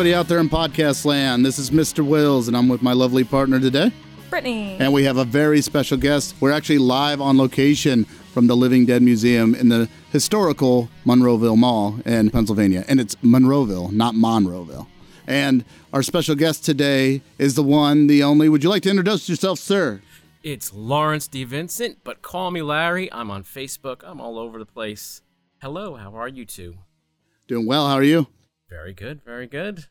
everybody out there in podcast land. This is Mr. Wills, and I'm with my lovely partner today. Brittany. And we have a very special guest. We're actually live on location from the Living Dead Museum in the historical Monroeville Mall in Pennsylvania. And it's Monroeville, not Monroeville. And our special guest today is the one, the only. Would you like to introduce yourself, sir? It's Lawrence DeVincentz, but call me Larry. I'm on Facebook. I'm all over the place. Hello, how are you two? Doing well. How are you? Very good, very good.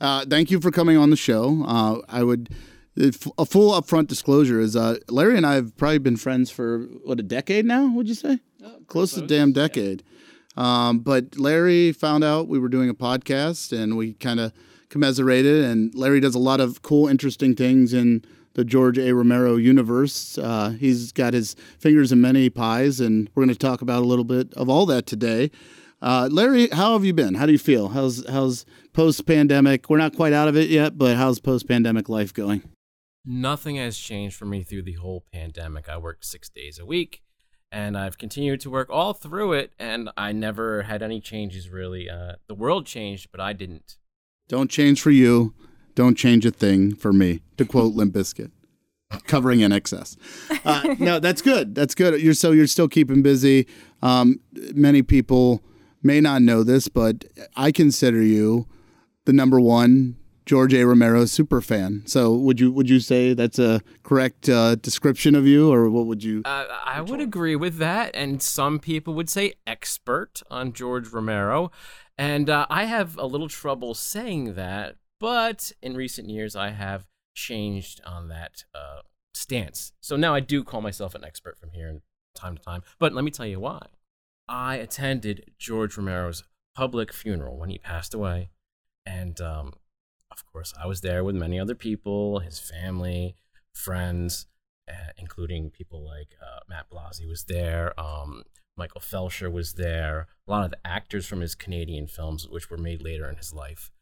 Uh, thank you for coming on the show. Uh, I would a full upfront disclosure is uh, Larry and I have probably been friends for what a decade now. Would you say? Oh, close, close to damn decade. Yeah. Um, but Larry found out we were doing a podcast, and we kind of commiserated. And Larry does a lot of cool, interesting things in the George A. Romero universe. Uh, he's got his fingers in many pies, and we're going to talk about a little bit of all that today. Uh, Larry, how have you been? How do you feel? How's how's post pandemic? We're not quite out of it yet, but how's post pandemic life going? Nothing has changed for me through the whole pandemic. I worked six days a week, and I've continued to work all through it, and I never had any changes really. Uh, the world changed, but I didn't. Don't change for you. Don't change a thing for me. To quote Limp Bizkit covering INXS. Uh, no, that's good. That's good. You're so you're still keeping busy. Um, many people may not know this, but I consider you the number one George A. Romero super fan. So would you would you say that's a correct uh, description of you, or what would you? Uh, I would agree with that, and some people would say expert on George Romero, and uh, I have a little trouble saying that. But in recent years, I have changed on that uh, stance. So now I do call myself an expert from here and time to time. But let me tell you why. I attended George Romero's public funeral when he passed away. And um, of course, I was there with many other people, his family, friends, uh, including people like uh, Matt Blasey was there. Um, Michael Felsher was there. A lot of the actors from his Canadian films, which were made later in his life.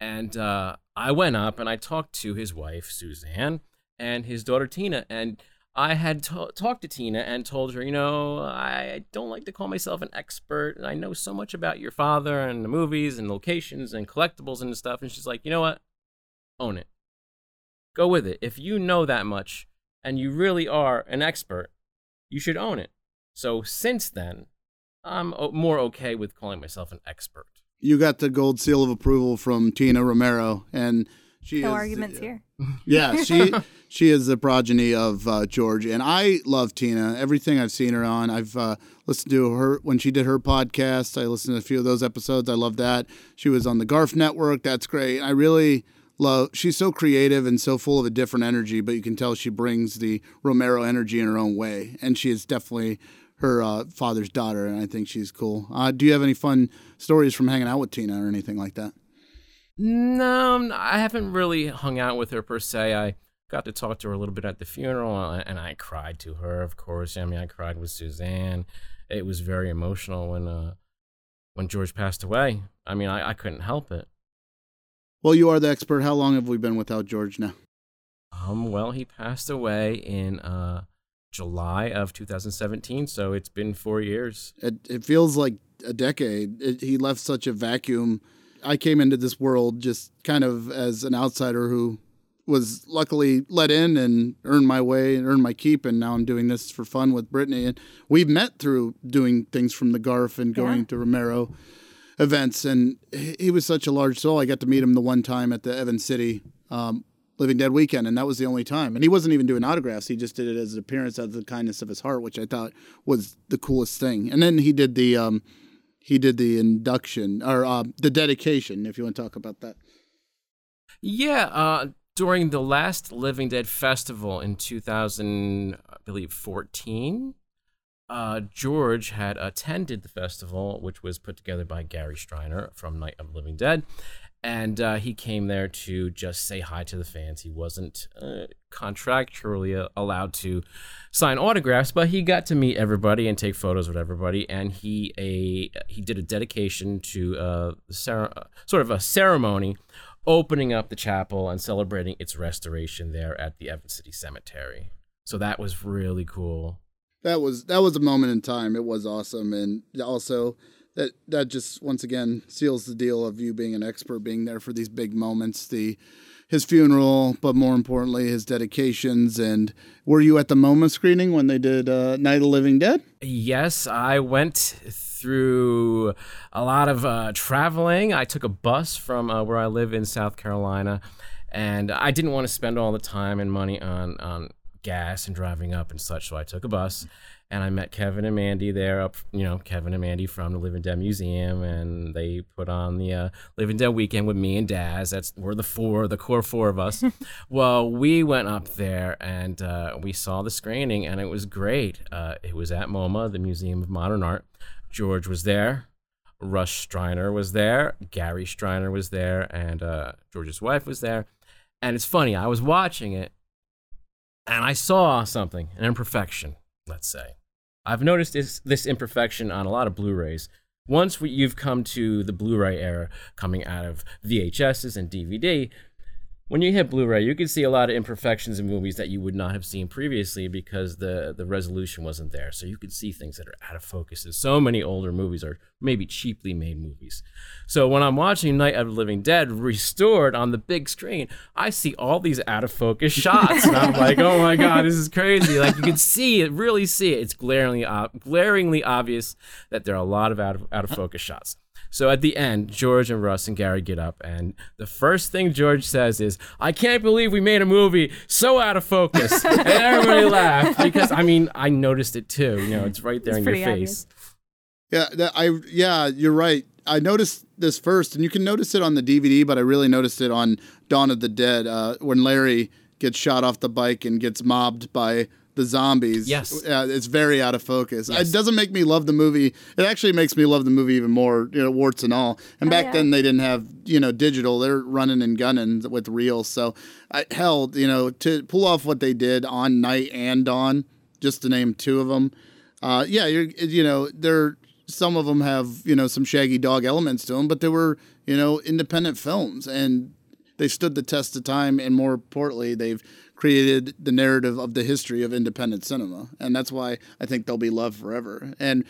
And uh, I went up and I talked to his wife, Suzanne, and his daughter, Tina. And I had t- talked to Tina and told her, you know, I don't like to call myself an expert, I know so much about your father and the movies and locations and collectibles and stuff. And she's like, you know what? Own it. Go with it. If you know that much and you really are an expert, you should own it. So since then, I'm more okay with calling myself an expert. You got the gold seal of approval from Tina Romero, and she no is, arguments here. Yeah, she she is the progeny of uh, George, and I love Tina. Everything I've seen her on, I've uh, listened to her when she did her podcast. I listened to a few of those episodes. I love that. She was on the Garf Network. That's great. I really love. She's so creative and so full of a different energy, but you can tell she brings the Romero energy in her own way, and she is definitely her uh, father's daughter, and I think she's cool. Uh, do you have any fun stories from hanging out with Tina or anything like that? No, I haven't really hung out with her per se. I got to talk to her a little bit at the funeral, uh, and I cried to her. Of course, I mean, I cried with Suzanne. It was very emotional when uh, when George passed away. I mean, I, I couldn't help it. Well, you are the expert. How long have we been without George now? Um, well, he passed away in uh, July of 2017, so it's been four years. It, it feels like a decade. It, he left such a vacuum. I came into this world just kind of as an outsider who was luckily let in and earned my way and earned my keep. And now I'm doing this for fun with Brittany. And we've met through doing things from the Garf and going yeah. to Romero events. And he was such a large soul. I got to meet him the one time at the Evans City um, Living Dead weekend, and that was the only time. And he wasn't even doing autographs; he just did it as an appearance out of the kindness of his heart, which I thought was the coolest thing. And then he did the um, he did the induction or uh, the dedication. If you want to talk about that. Yeah, uh, during the last Living Dead festival in 2000, I believe 14, uh, George had attended the festival, which was put together by Gary Streiner from Night of Living Dead, and uh, he came there to just say hi to the fans. He wasn't uh, contractually allowed to sign autographs, but he got to meet everybody and take photos with everybody. And he a he did a dedication to uh, sort of a ceremony opening up the chapel and celebrating its restoration there at the Evans City Cemetery. So that was really cool. That was that was a moment in time. It was awesome, and also that that just once again seals the deal of you being an expert, being there for these big moments, the his funeral, but more importantly, his dedications. And were you at the MoMA screening when they did uh, Night of the Living Dead? Yes, I went through a lot of uh, traveling. I took a bus from uh, where I live in South Carolina, and I didn't want to spend all the time and money on on gas and driving up and such, so I took a bus and I met Kevin and Mandy there up, you know, Kevin and Mandy from the Living Dead Museum, and they put on the uh, Living Dead weekend with me and Daz. That's we're the four, the core four of us. well, we went up there and uh, we saw the screening, and it was great. Uh, it was at MoMA, the Museum of Modern Art. George was there. Russ Streiner was there. Gary Streiner was there, and uh, George's wife was there. And it's funny, I was watching it, and I saw something, an imperfection, let's say. I've noticed this, this imperfection on a lot of Blu-rays. Once we, you've come to the Blu-ray era, coming out of VHSs and DVD, when you hit Blu-ray, you can see a lot of imperfections in movies that you would not have seen previously because the the resolution wasn't there. So you could see things that are out of focus. And so many older movies are maybe cheaply made movies. So when I'm watching Night of the Living Dead restored on the big screen, I see all these out of focus shots, and I'm like, oh my god, this is crazy! Like you can see it, really see it. It's glaringly uh, glaringly obvious that there are a lot of out of out of focus shots. So at the end, George and Russ and Gary get up, and the first thing George says is, "I can't believe we made a movie so out of focus," and everybody laughed because I mean I noticed it too. You know, it's right there it's in your face. Obvious. Yeah, that, I yeah, you're right. I noticed this first, and you can notice it on the DVD, but I really noticed it on Dawn of the Dead uh, when Larry gets shot off the bike and gets mobbed by the zombies. Yes, uh, it's very out of focus. Yes. It doesn't make me love the movie. It actually makes me love the movie even more. You know, warts and all. And oh, back yeah. then they didn't have you know digital. They're running and gunning with reels. So I held you know to pull off what they did on Night and Dawn, just to name two of them. Uh, yeah, you're you know they're some of them have you know some shaggy dog elements to them, but they were you know independent films and they stood the test of time. And more importantly, they've created the narrative of the history of independent cinema, and that's why I think they'll be loved forever. And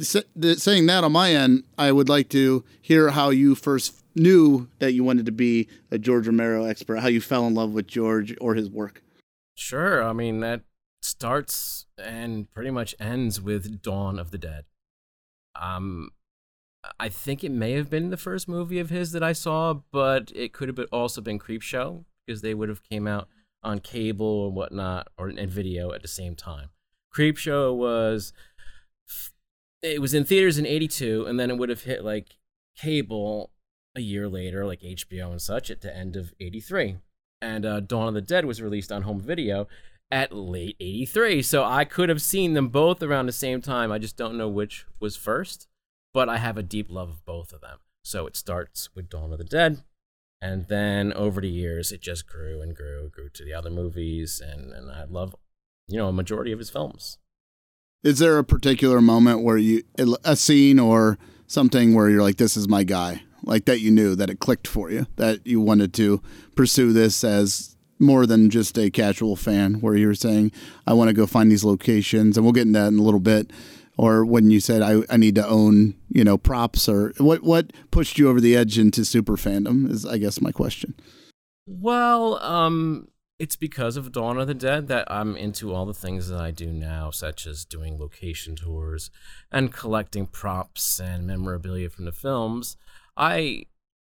saying that on my end, I would like to hear how you first knew that you wanted to be a George Romero expert, how you fell in love with George or his work. Sure. I mean, that starts and pretty much ends with Dawn of the Dead. Um, I think it may have been the first movie of his that I saw, but it could have also been Creepshow because they would have came out on cable or whatnot or in video at the same time. Creepshow was it was in theaters in 82 and then it would have hit like cable a year later like HBO and such at the end of 83. And uh, Dawn of the Dead was released on home video at late 83. So I could have seen them both around the same time. I just don't know which was first, but I have a deep love of both of them. So it starts with Dawn of the Dead and then over the years it just grew and grew grew to the other movies and and i love you know a majority of his films. Is there a particular moment where you a scene or something where you're like this is my guy like that you knew that it clicked for you that you wanted to pursue this as more than just a casual fan where you were saying i want to go find these locations and we'll get into that in a little bit or when you said I, I need to own you know props or what what pushed you over the edge into super fandom is I guess my question. Well, um, it's because of Dawn of the Dead that I'm into all the things that I do now, such as doing location tours and collecting props and memorabilia from the films. I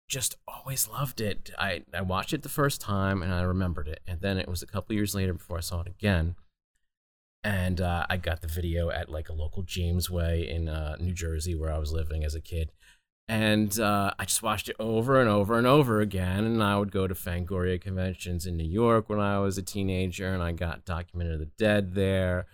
just always loved it. I, I watched it the first time and I remembered it. And then it was a couple years later before I saw it again and uh, I got the video at like a local Jamesway in uh, New Jersey where I was living as a kid, and uh, I just watched it over and over and over again. And I would go to Fangoria conventions in New York when I was a teenager, and I got Document of the Dead there,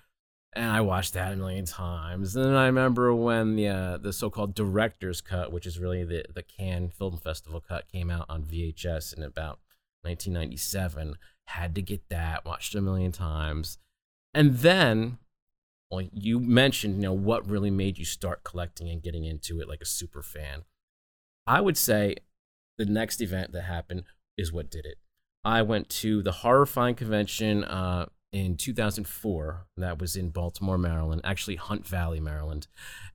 and I watched that a million times. And then I remember when the uh, the so-called director's cut, which is really the the Cannes Film Festival cut, came out on VHS in about 1997. Had to get that, watched it a million times and then, well, you mentioned, you know, what really made you start collecting and getting into it like a super fan. I would say the next event that happened is what did it. I went to the Horrorfind convention uh, in 2004. That was in Baltimore, Maryland, actually Hunt Valley, Maryland.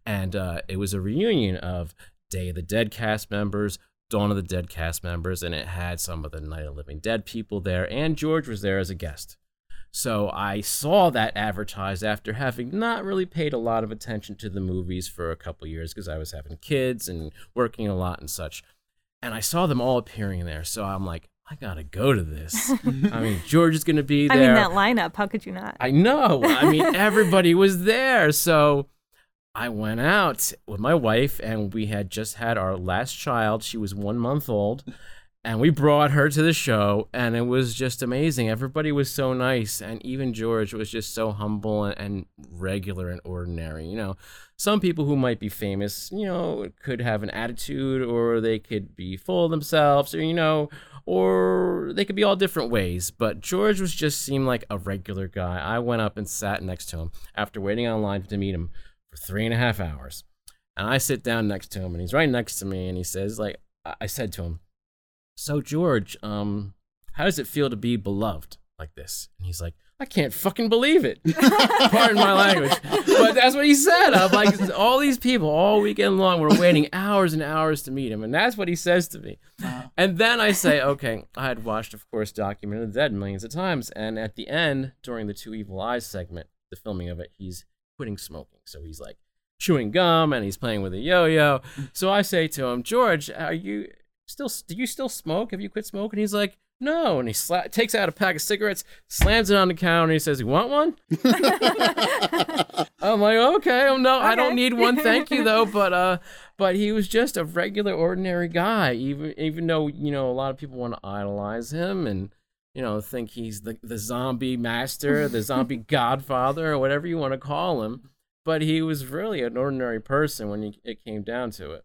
And uh, it was a reunion of Day of the Dead cast members, Dawn of the Dead cast members, and it had some of the Night of Living Dead people there, and George was there as a guest. So I saw that advertised after having not really paid a lot of attention to the movies for a couple years because I was having kids and working a lot and such. And I saw them all appearing there. So I'm like, I gotta go to this. I mean, George is gonna be there. I mean, that lineup. How could you not? I know. I mean, everybody was there. So I went out with my wife, and we had just had our last child. She was one month old and we brought her to the show and it was just amazing. Everybody was so nice and even george was just so humble and, and, regular and ordinary you know. Some people who might be famous you know could have an attitude or they could be full of themselves or you know or they could be all different ways but george was just seemed like a regular guy. I went up and sat next to him after waiting online to meet him for three and a half hours and i sit down next to him and he's right next to me and he says like i said to him so George, um, how does it feel to be beloved like this? And he's like, I can't fucking believe it. Pardon my language. But that's what he said. I'm like, all these people all weekend long were waiting hours and hours to meet him. And that's what he says to me. And then I say, okay, I had watched, of course, Document of the Dead millions of times. And at the end, during the Two Evil Eyes segment, the filming of it, he's quitting smoking. So he's like chewing gum and he's playing with a yo yo. So I say to him, George, are you still do you still smoke? Have you quit smoking? He's like, no. And he sla- takes out a pack of cigarettes, slams it on the counter, and he says, You want one? I'm like, okay, oh, no, okay. I don't need one. Thank you though. But uh but he was just a regular ordinary guy, even even though, you know, a lot of people want to idolize him and you know, think he's the, the zombie master, the zombie godfather, or whatever you want to call him. But he was really an ordinary person when it came down to it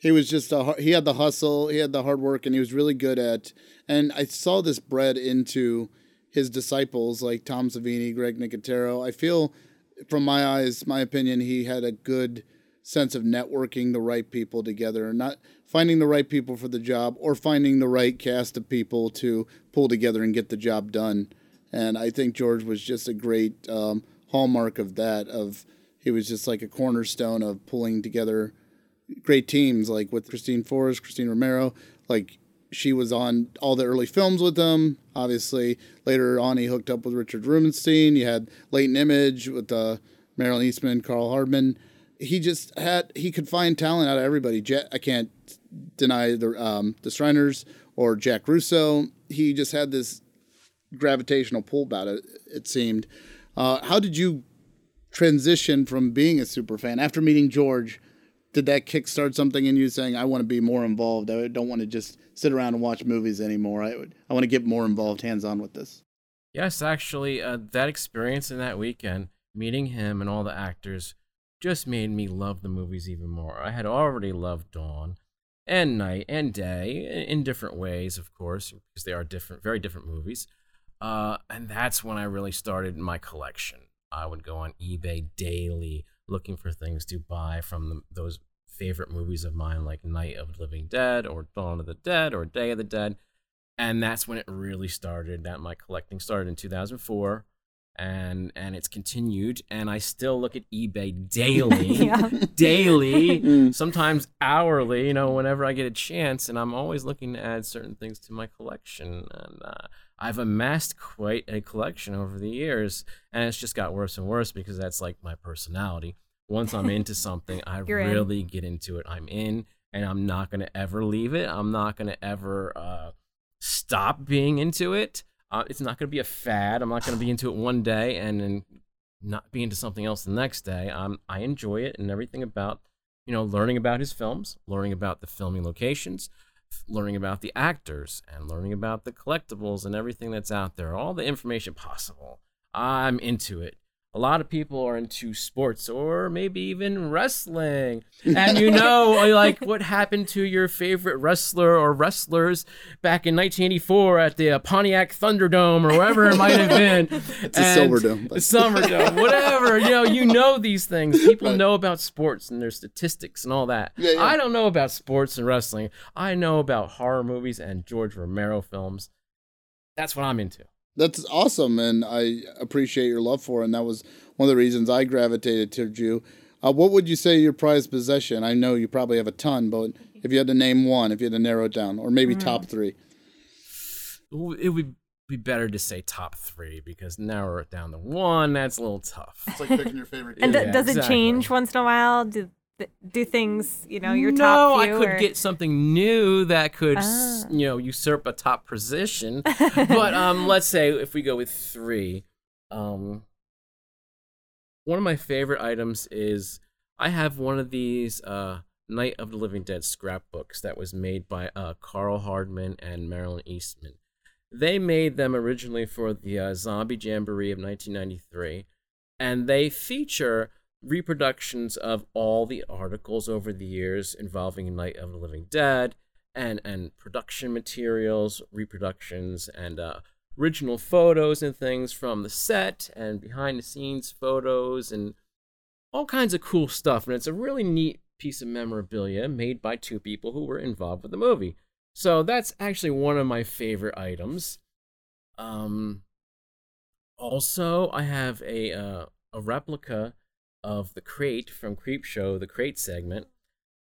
he was just a he had the hustle, he had the hard work, and he was really good at. And I saw this bred into his disciples like Tom Savini, Greg Nicotero. I feel, from my eyes, my opinion, he had a good sense of networking the right people together, not finding the right people for the job or finding the right cast of people to pull together and get the job done. And I think George was just a great um, hallmark of that. Of he was just like a cornerstone of pulling together great teams like with Christine Forrest, Christine Romero. Like she was on all the early films with them. Obviously, later on he hooked up with Richard Rubenstein. You had Latent Image with uh, Marilyn Eastman, Karl Hardman. He just had he could find talent out of everybody. Jet, I can't deny the um, the Streiners or Jack Russo. He just had this gravitational pull about it. It seemed. Uh, how did you transition from being a super fan after meeting George? Did that kickstart something in you saying I want to be more involved? I don't want to just sit around and watch movies anymore. I would I want to get more involved, hands on with this. Yes, actually, uh, that experience in that weekend, meeting him and all the actors, just made me love the movies even more. I had already loved Dawn and Night and Day in different ways, of course, because they are different, very different movies. Uh, and that's when I really started my collection. I would go on eBay daily looking for things to buy from the, those favorite movies of mine, like Night of the Living Dead or Dawn of the Dead or Day of the Dead. And that's when it really started. That my collecting started in 2004 and and it's continued and i still look at ebay daily daily mm. sometimes hourly you know whenever i get a chance and i'm always looking to add certain things to my collection and uh, i've amassed quite a collection over the years and it's just got worse and worse because that's like my personality once i'm into something i really in. get into it i'm in and i'm not going to ever leave it i'm not going to ever uh, stop being into it uh, it's not going to be a fad. I'm not going to be into it one day and then not be into something else the next day. Um, I enjoy it and everything about, you know, learning about his films, learning about the filming locations, learning about the actors, and learning about the collectibles and everything that's out there, all the information possible. I'm into it a lot of people are into sports or maybe even wrestling. And you know, like what happened to your favorite wrestler or wrestlers back in 1984 at the uh, Pontiac Thunderdome or wherever it might have been. it's and a Silverdome. Silverdome, whatever. You know, you know these things. People right. know about sports and their statistics and all that. Yeah, yeah. I don't know about sports and wrestling. I know about horror movies and George Romero films. That's what I'm into. That's awesome, and I appreciate your love for it. And that was one of the reasons I gravitated to you. Uh, what would you say your prized possession? I know you probably have a ton, but if you had to name one, if you had to narrow it down, or maybe top three. It would be better to say top three because narrow it down to one, that's a little tough. It's like picking your favorite. And Yeah, d- does exactly. it change once in a while? Do th- do things you know your no, top I could or- get something new that could, Ah. you know, usurp a top position. but um, let's say if we go with three, um, one of my favorite items is I have one of these uh, Night of the Living Dead scrapbooks that was made by uh, Karl Hardman and Marilyn Eastman. They made them originally for the uh, Zombie Jamboree of 1993, and they feature reproductions of all the articles over the years involving Night of the Living Dead and and production materials, reproductions, and uh, original photos and things from the set and behind the scenes photos and all kinds of cool stuff. And it's a really neat piece of memorabilia made by two people who were involved with the movie. So that's actually one of my favorite items. Um, also, I have a uh, a replica of the crate from Creepshow, the crate segment.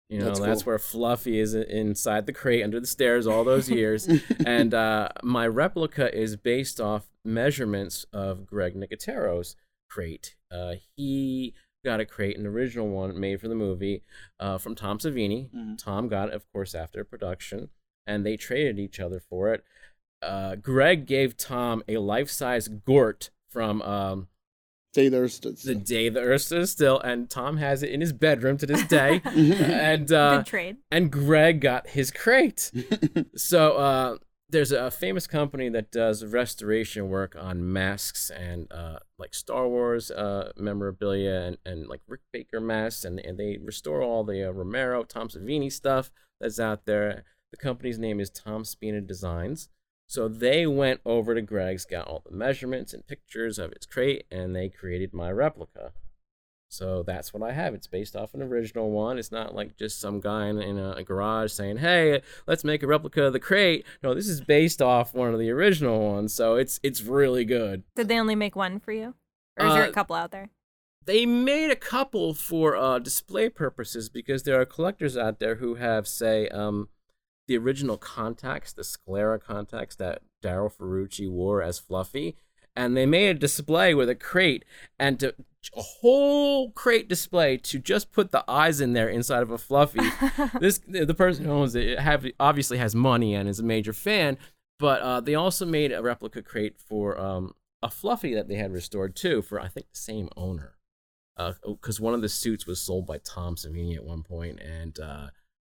You know, That's that's, cool. where Fluffy is inside the crate under the stairs all those years. and uh, my replica is based off measurements of Greg Nicotero's crate. Uh, he got a crate, an original one made for the movie uh, from Tom Savini. Mhm. Tom got it, of course, after production, and they traded each other for it. Uh, Greg gave Tom a life size Gort from um, Stay there. St- the day the Earth stood still, and Tom has it in his bedroom to this day. and uh, Good trade. and Greg got his crate. so uh, there's a famous company that does restoration work on masks and uh, like Star Wars uh, memorabilia and, and like Rick Baker masks, and, and they restore all the uh, Romero, Tom Savini stuff that's out there. The company's name is Tom Spina Designs. So they went over to Greg's, got all the measurements and pictures of his crate, and they created my replica. So that's what I have. It's based off an original one. It's not like just some guy in, in a, a garage saying, "Hey, let's make a replica of the crate." No, this is based off one of the original ones. So it's it's really good. Did they only make one for you, or is there Uh, a couple out there? They made a couple for uh, display purposes because there are collectors out there who have, say, um, the original contacts, the sclera contacts that Daryl Ferrucci wore as Fluffy, and they made a display with a crate and to, a whole crate display to just put the eyes in there inside of a Fluffy. this the person who owns it have obviously has money and is a major fan, but uh, they also made a replica crate for um, a Fluffy that they had restored too for I think the same owner because one of the suits was sold by Tom Savini at one point, and uh,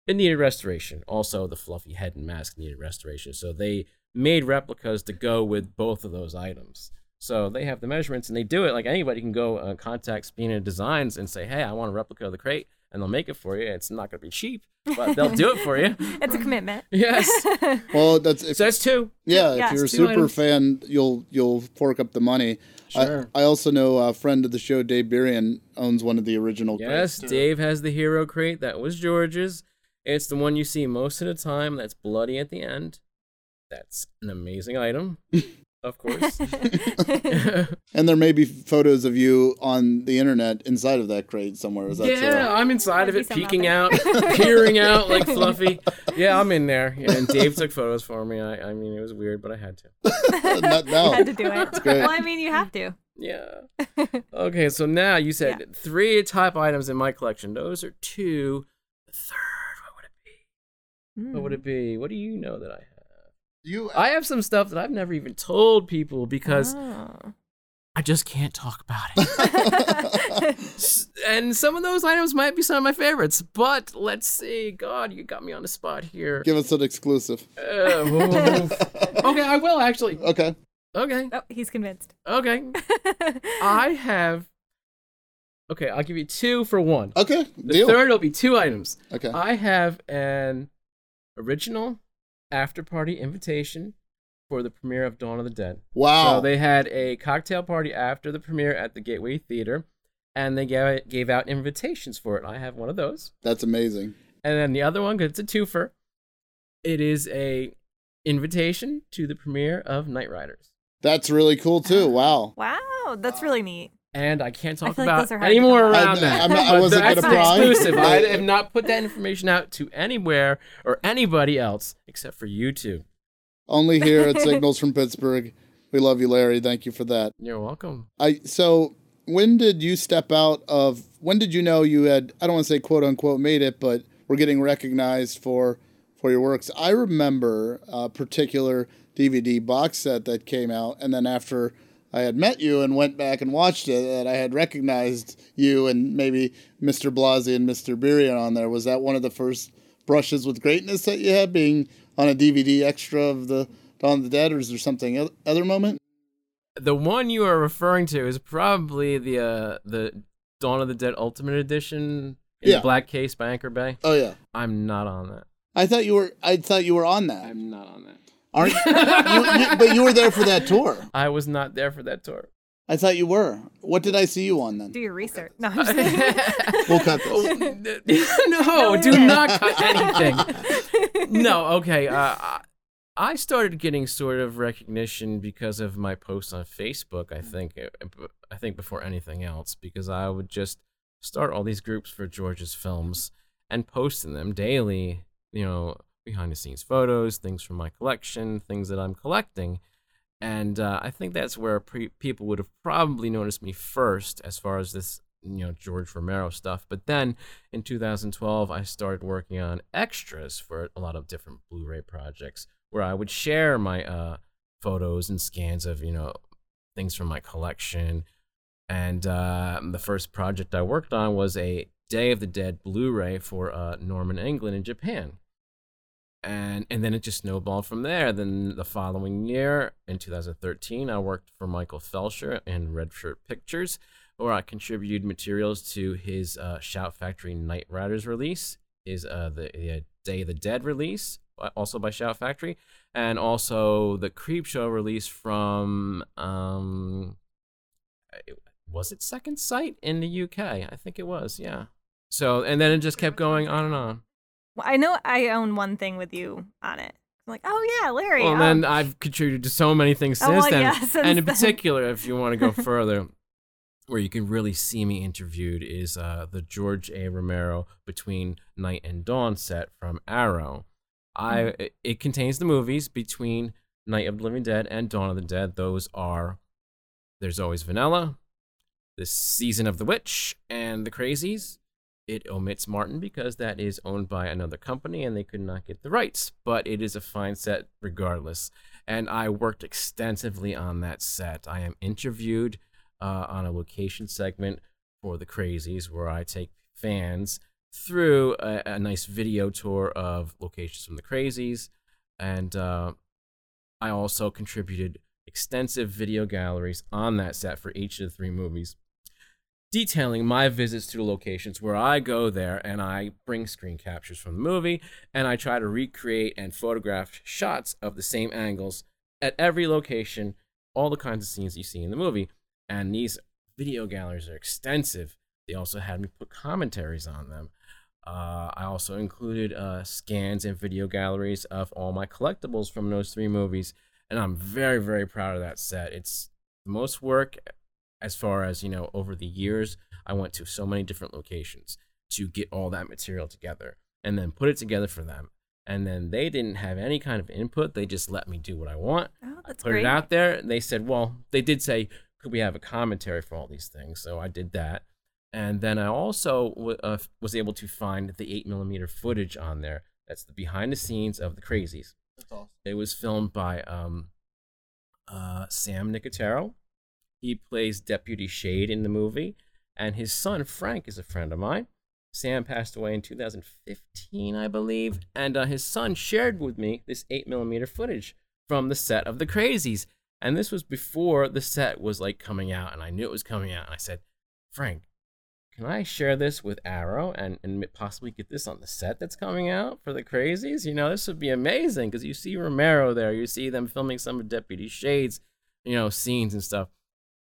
it needed restoration. Also, the fluffy head and mask needed restoration, so they made replicas to go with both of those items. So they have the measurements, and they do it like anybody can go uh, contact Spina Designs and say, "Hey, I want a replica of the crate," and they'll make it for you. It's not going to be cheap, but they'll do it for you. it's a commitment. Yes. well, that's if, So that's two. yeah. Yeah. If you're a super items. fan, you'll you'll fork up the money. Sure. I, I also know a friend of the show, Dave Birian, owns one of the original. Yes, crates, too. Dave has the hero crate. That was George's. It's the one you see most of the time. That's bloody at the end. That's an amazing item, of course. And there may be photos of you on the internet inside of that crate somewhere. Is that yeah, I'm inside of it, be some out peeking out, peering out like Fluffy. Yeah, I'm in there. Yeah, and Dave took photos for me. I, I mean, it was weird, but I had to. Not now. had to do it. great. Well, I mean, you have to. Yeah. Okay, so now you said Yeah. three top items in my collection. Those are two. The third, what would it be? What would Mm. it be? What do you know that I have? You I have some stuff that I've never even told people because Oh. I just can't talk about it. And some of those items might be some of my favorites, but let's see. God, you got me on the spot here. give us an exclusive. Uh, okay, I will actually. Okay. Okay, oh, he's convinced. okay. I have. Okay, I'll give you two for one. Okay. The Deal. third will be two items. Okay. I have an original after party invitation for the premiere of Dawn of the Dead. wow. So they had a cocktail party after the premiere at the Gateway Theater, and they gave, gave out invitations for it. I have one of those. That's amazing. And then the other one, 'cause it's a twofer, it is a invitation to the premiere of Knightriders. That's really cool too. Wow. Wow, that's really neat. And I can't talk feel like about those are hard any more around I- that. I'm not- I wasn't that's gonna pry. exclusive. I have not put that information out to anywhere or anybody else except for you two. Only here at Signals from Pittsburgh. We love you, Larry. Thank you for that. You're welcome. I so when did you step out of when did you know you had I don't want to say quote unquote made it, but we're getting recognized for for your works. I remember a particular DVD box set that came out and then after I had met you and went back and watched it that I had recognized you and maybe Mr. Blasi and Mr. Birion on there. Was that one of the first brushes with greatness that you had being on a DVD extra of the Dawn of the Dead or is there something other moment? The one you are referring to is probably the uh, the Dawn of the Dead Ultimate Edition in Yeah. the black case by Anchor Bay. Oh yeah. I'm not on that. I thought you were. I thought you were on that. I'm not on that. Aren't you, you, you? But you were there for that tour. I was not there for that tour. I thought you were. What did I see you on then? Do your research. No, I'm just kidding. We'll cut this. no, do not cut anything. No, okay. Uh, I- I started getting sort of recognition because of my posts on Facebook. I think. uh, I think before anything else, because I would just start all these groups for George's films and post in them daily. You know, behind the scenes photos, things from my collection, things that I'm collecting. And uh, I think that's where pre- people would have probably noticed me first as far as this, you know, George Romero stuff. But then in 2012, I started working on extras for a lot of different Blu ray projects where I would share my uh, photos and scans of, you know, things from my collection. And uh, the first project I worked on was a Day of the Dead Blu ray for uh, Norman, England, in Japan and and then it just snowballed from there. Then the following year, in 2013, I worked for Michael Felsher and Red Shirt Pictures, where I contributed materials to his uh, Shout Factory Knightriders release, his uh, the, the Day of the Dead release, uh, also by Shout Factory, and also the Creepshow release from um, was it Second Sight in the UK? I think it was, yeah. So and then it just kept going on and on. Well, I know I own one thing with you on it. I'm like, oh yeah, Larry. Well, um, then I've contributed to so many things Oh, since well, then. yeah, since and in then. particular, if you want to go further, where you can really see me interviewed is uh, the George A. Romero Between Night and Dawn set from Arrow. I it, it contains the movies between Night of the Living Dead and Dawn of the Dead. Those are There's Always Vanilla, The Season of the Witch, and The Crazies. It omits Martin because that is owned by another company and they could not get the rights, but it is a fine set regardless. And I worked extensively on that set. I am interviewed uh, on a location segment for the Crazies where I take fans through a, a nice video tour of locations from the Crazies. And uh, I also contributed extensive video galleries on that set for each of the three movies detailing my visits to the locations where I go there and I bring screen captures from the movie and I try to recreate and photograph shots of the same angles at every location, all the kinds of scenes you see in the movie. And these video galleries are extensive. They also had me put commentaries on them. Uh, I also included uh, scans and video galleries of all my collectibles from those three movies, and I'm very, very proud of that set. It's the most work as far as you know over the years i went to so many different locations to get all that material together and then put it together for them. And then they didn't have any kind of input. They just let me do what i want. Oh, that's put great. it out there. They said well they did say could we have a commentary for all these things? So i did that. And then i also w- uh, was able to find the 8 millimeter footage on there. That's the behind the scenes of the crazies. That's awesome. it was filmed by um, uh, sam nicotero he plays Deputy Shade in the movie, and his son Frank is a friend of mine. Sam passed away in 2015, I believe, and uh, his son shared with me this 8 millimeter footage from the set of The Crazies. And this was before the set was like coming out, and I knew it was coming out. And I said, Frank, can I share this with Arrow and, and possibly get this on the set that's coming out for the Crazies? You know, this would be amazing because you see Romero there, you see them filming some of Deputy Shade's, you know, scenes and stuff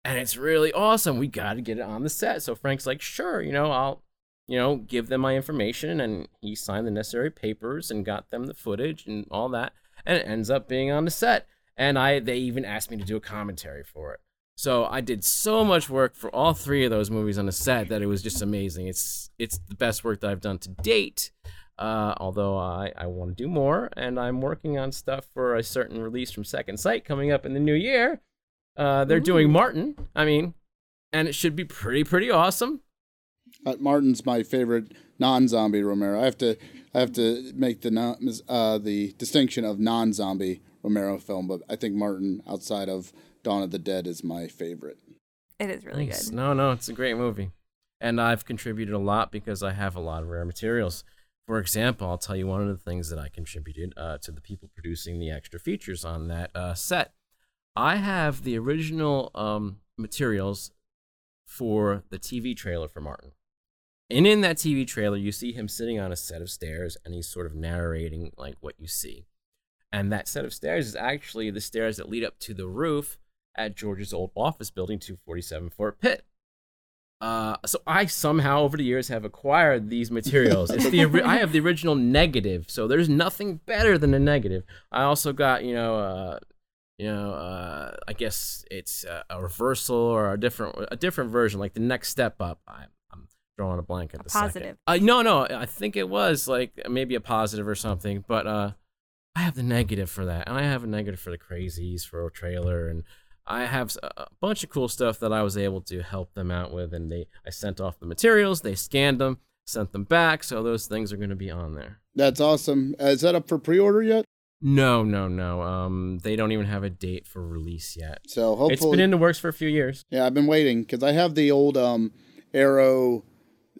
and it's really awesome. We got to get it on the set. So Frank's like, sure, you know, I'll, you know, give them my information, and he signed the necessary papers and got them the footage and all that, and it ends up being on the set. and I they even asked me to do a commentary for it. So I did so much work for all three of those movies on the set that it was just amazing. It's it's the best work that I've done to date. Uh, although I, I want to do more, and I'm working on stuff for a certain release from Second Sight coming up in the new year. Uh, they're doing Martin. I mean, and it should be pretty pretty awesome. Uh, Martin's my favorite non-zombie Romero. I have to I have to make the non, uh, the distinction of non-zombie Romero film, but I think Martin outside of Dawn of the Dead is my favorite. It is really Nice. good. No, no, it's a great movie. And I've contributed a lot because I have a lot of rare materials. For example, I'll tell you one of the things that I contributed uh, to the people producing the extra features on that uh, set. I have the original um, materials for the TV trailer for Martin. And in that TV trailer, you see him sitting on a set of stairs and he's sort of narrating like what you see. And that set of stairs is actually the stairs that lead up to the roof at George's old office building, 247 Fort Pitt. Uh, so I somehow over the years have acquired these materials. It's the I have the original negative, so there's nothing better than a negative. I also got you know, uh, you know, uh, I guess it's a, a reversal or a different a different version, like the next step up. I'm, I'm drawing a blank at A the second. positive. Uh, no, no, I think it was like maybe a positive or something, but uh, I have the negative for that, and I have a negative for the crazies for a trailer, and I have a bunch of cool stuff that I was able to help them out with, and they I sent off the materials, they scanned them, sent them back, so those things are going to be on there. That's awesome. Uh, is that up for pre-order yet? No, no, no. Um, they don't even have a date for release yet. So hopefully, It's been in the works for a few years. yeah, I've been waiting because I have the old um, Arrow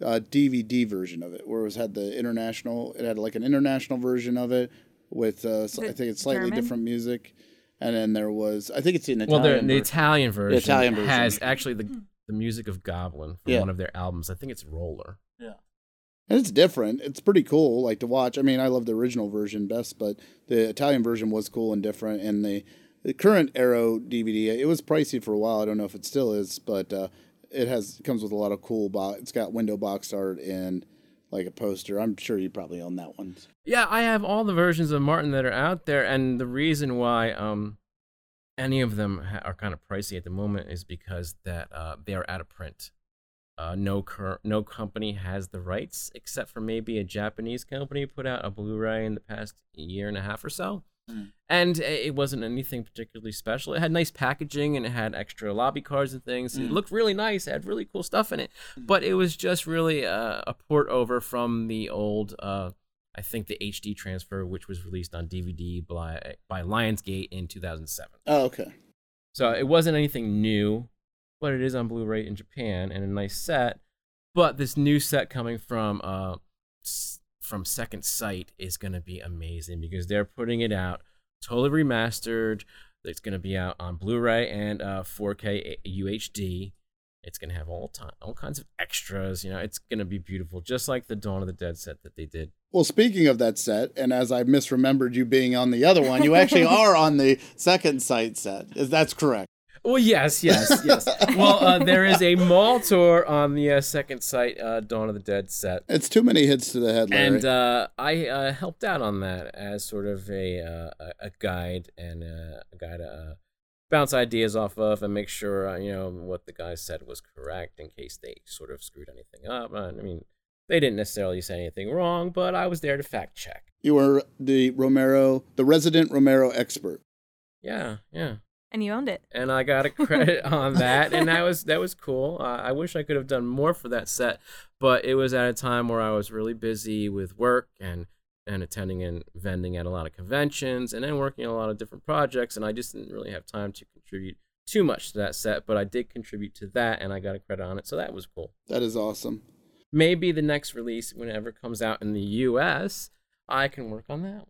uh, DVD version of it, where it was had the international. It had like an international version of it with uh, s- I it think it's slightly German? different music, and then there was I think it's in Well, Italian. the, the. Italian version, The Italian version. has actually the the music of Goblin from Yeah. one of their albums. I think it's Roller. And it's different. It's pretty cool, like to watch. I mean, I love the original version best, but the Italian version was cool and different. And the the current Arrow DVD, it was pricey for a while. I don't know if it still is, but uh, it has comes with a lot of cool. Bo- it's got window box art and like a poster. I'm sure you probably own that one. Yeah, I have all the versions of Martin that are out there, and the reason why um any of them ha- are kind of pricey at the moment is because that uh, they are out of print. Uh, no cur- no company has the rights except for maybe a Japanese company put out a Blu-ray in the past year and a half or so, Mm. and it wasn't anything particularly special. It had nice packaging and it had extra lobby cards and things. It Mm. looked really nice. It had really cool stuff in it, but it was just really uh, a port over from the old. Uh, I think the HD transfer, which was released on DVD by by Lionsgate in 2007. Oh, okay. So it wasn't anything new, but it is on Blu-ray in Japan and a nice set. But this new set coming from uh from Second Sight is going to be amazing because they're putting it out totally remastered. It's going to be out on Blu-ray and uh, 4K UHD. It's going to have all time, all kinds of extras. You know, it's going to be beautiful, just like the Dawn of the Dead set that they did. Well, speaking of that set, and as I misremembered you being on the other one, you actually are on the Second Sight set. Is that's correct? Well, yes, yes, yes. well, uh, there is a mall tour on the uh, Second Sight, uh, Dawn of the Dead set. It's too many hits to the head, Larry. And uh, I uh, helped out on that as sort of a uh, a- guide and uh, a guy to uh, bounce ideas off of and make sure uh, you know what the guys said was correct in case they sort of screwed anything up. I mean, they didn't necessarily say anything wrong, but I was there to fact check. you were the Romero, the resident Romero expert. Yeah, yeah. And you owned it. and I got a credit on that, and that was that was cool. Uh, I wish I could have done more for that set, but it was at a time where I was really busy with work and and attending and vending at a lot of conventions, and then working on a lot of different projects, and I just didn't really have time to contribute too much to that set. But I did contribute to that, and I got a credit on it, so that was cool. That is awesome. Maybe the next release, whenever it comes out in the U.S., I can work on that one.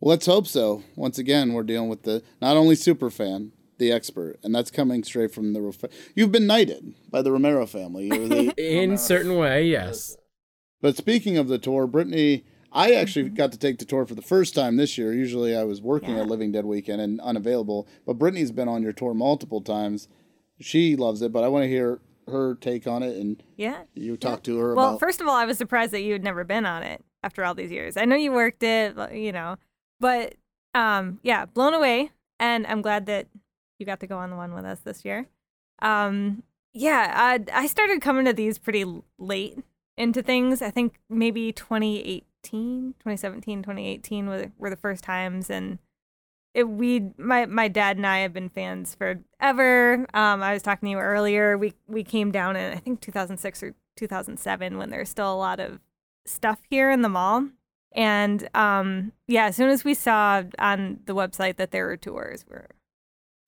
Well, let's hope so. Once again, we're dealing with the not only super fan, the expert, and that's coming straight from the. Ref- You've been knighted by the Romero family. The, In certain way, yes. but speaking of the tour, Brittany, I actually got to take the tour for the first time this year. Usually, I was working Yeah. at Living Dead Weekend and unavailable. But Brittany's been on your tour multiple times. She loves it, but I want to hear her take on it, and Yeah. you talk to her Well, about. first of all, I was surprised that you had never been on it after all these years. I know you worked it, you know, but um, yeah, blown away. and I'm glad that you got to go on the one with us this year. Um, yeah, I, I started coming to these pretty late into things. I think maybe 2018, 2017, 2018 were, were the first times, and it, we my my dad and I have been fans forever. Um, I was talking to you earlier. We we came down in I think 2006 or 2007 when there's still a lot of stuff here in the mall. And um, yeah, as soon as we saw on the website that there were tours, we're